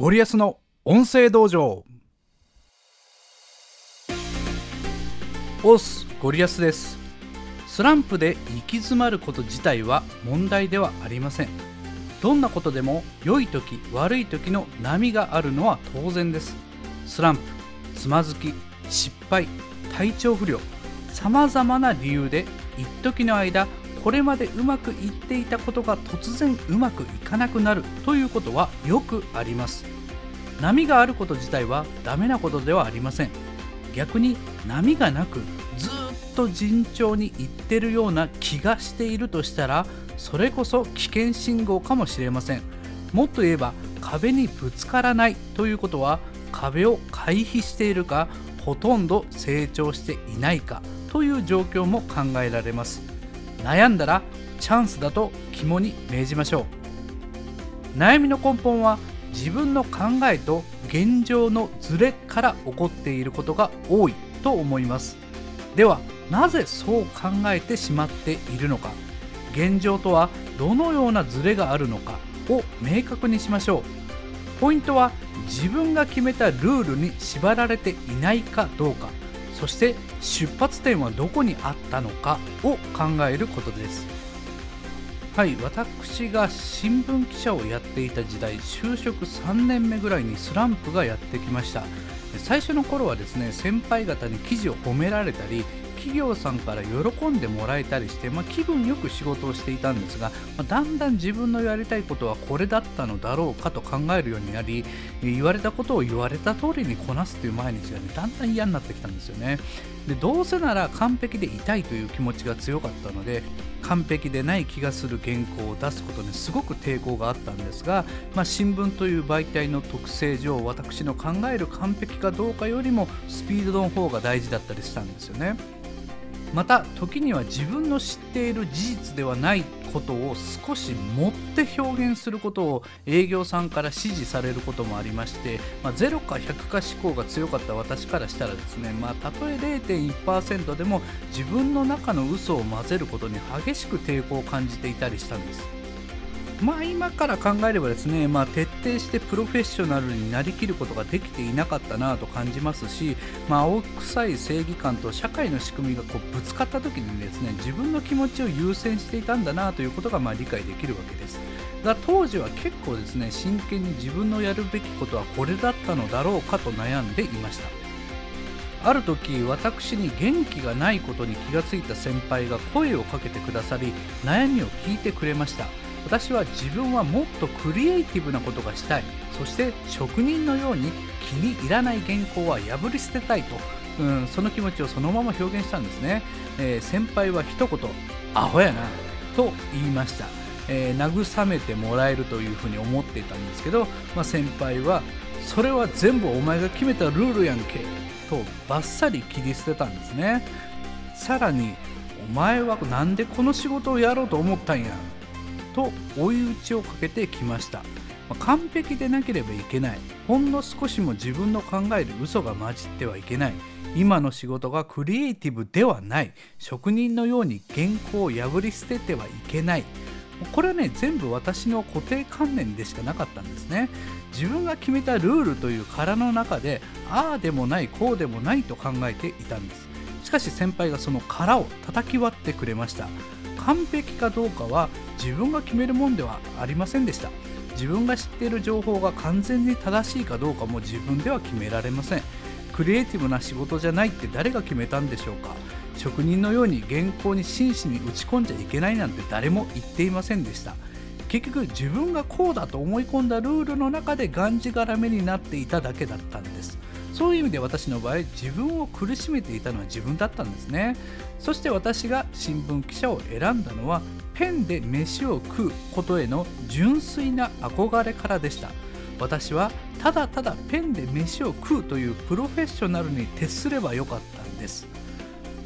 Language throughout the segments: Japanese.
ゴリアスの音声道場。オスゴリアスです。スランプで行き詰まること自体は問題ではありません。どんなことでも良い時悪い時の波があるのは当然です。スランプつまずき失敗体調不良さまざまな理由で一時の間これまでうまくいっていたことが突然うまくいかなくなるということはよくあります。波があること自体はダメなことではありません。逆に波がなくずっと順調にいってるような気がしているとしたらそれこそ危険信号かもしれません。もっと言えば壁にぶつからないということは壁を回避しているかほとんど成長していないかという状況も考えられます。悩んだらチャンスだと肝に銘じましょう。悩みの根本は自分の考えと現状のズレから起こっていることが多いと思います。ではなぜそう考えてしまっているのか。現状とはどのようなズレがあるのかを明確にしましょう。ポイントは自分が決めたルールに縛られていないかどうか。そして出発点はどこにあったのかを考えることです。はい私が新聞記者をやっていた時代就職3年目ぐらいにスランプがやってきました。最初の頃はですね先輩方に記事を褒められたり企業さんから喜んでもらえたりして、まあ、気分よく仕事をしていたんですが、まあ、だんだん自分のやりたいことはこれだったのだろうかと考えるようになり言われたことを言われた通りにこなすという毎日が、ね、だんだん嫌になってきたんですよね。でどうせなら完璧でいたいという気持ちが強かったので完璧でない気がする原稿を出すことにすごく抵抗があったんですが、まあ、新聞という媒体の特性上私の考える完璧かどうかよりもスピードの方が大事だったりしたんですよね。また時には自分の知っている事実ではないことを少し持って表現することを営業さんから指示されることもありまして、まあ、0か100か思考が強かった私からしたらですね、まあ、たとえ0.1%でも自分の中の嘘を混ぜることに激しく抵抗を感じていたりしたんです。まあ今から考えればですね、まあ、徹底してプロフェッショナルになりきることができていなかったなと感じますし、まあ、青臭い正義感と社会の仕組みがこうぶつかった時にですね自分の気持ちを優先していたんだなということがまあ理解できるわけです。が当時は結構ですね真剣に自分のやるべきことはこれだったのだろうかと悩んでいましたある時私に元気がないことに気がついた先輩が声をかけてくださり悩みを聞いてくれました私は自分はもっとクリエイティブなことがしたい。そして職人のように気に入らない原稿は破り捨てたいと、うん、その気持ちをそのまま表現したんですね、えー、先輩は一言「アホやな」と言いました、えー、慰めてもらえるというふうに思っていたんですけど、まあ、先輩は「それは全部お前が決めたルールやんけ」とバッサリ切り捨てたんですね。さらに「お前は何でこの仕事をやろうと思ったんや」と追い打ちをかけてきました、完璧でなければいけない。ほんの少しも自分の考える嘘が混じってはいけない。今の仕事がクリエイティブではない。職人のように原稿を破り捨ててはいけない。これはね全部私の固定観念でしかなかったんですね。自分が決めたルールという殻の中でああでもないこうでもないと考えていたんです。しかし先輩がその殻を叩き割ってくれました。完璧かどうかは自分が決めるもんではありませんでした。自分が知っている情報が完全に正しいかどうかも自分では決められません。クリエイティブな仕事じゃないって誰が決めたんでしょうか。職人のように原稿に真摯に打ち込んじゃいけないなんて誰も言っていませんでした。結局自分がこうだと思い込んだルールの中でがんじがらめになっていただけだったんです。そういう意味で私の場合自分を苦しめていたのは自分だったんですね。そして私が新聞記者を選んだのはペンで飯を食うことへの純粋な憧れからでした。私はただただペンで飯を食うというプロフェッショナルに徹すればよかったんです。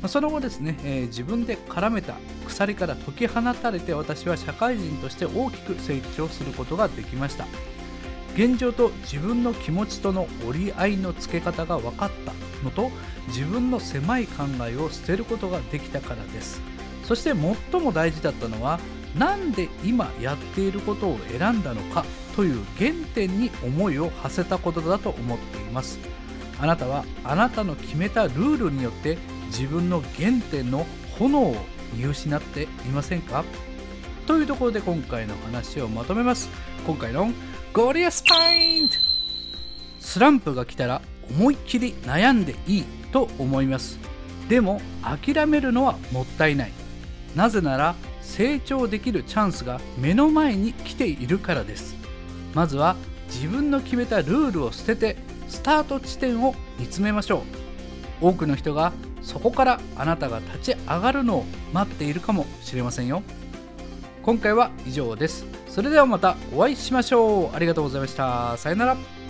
その後ですね、えー、自分で絡めた鎖から解き放たれて私は社会人として大きく成長することができました。現状と自分の気持ちとの折り合いのつけ方が分かったのと自分の狭い考えを捨てることができたからです。そして最も大事だったのは何で今やっていることを選んだのかという原点に思いを馳せたことだと思っています。あなたはあなたの決めたルールによって自分の原点の炎を見失っていませんか？というところで今回の話をまとめます。今回のゴリアスパイント。スランプが来たら思いっきり悩んでいいと思います。でも諦めるのはもったいない。なぜなら成長できるチャンスが目の前に来ているからです。まずは自分の決めたルールを捨ててスタート地点を見つめましょう。多くの人がそこからあなたが立ち上がるのを待っているかもしれませんよ。今回は以上です。それではまたお会いしましょう。ありがとうございました。さよなら。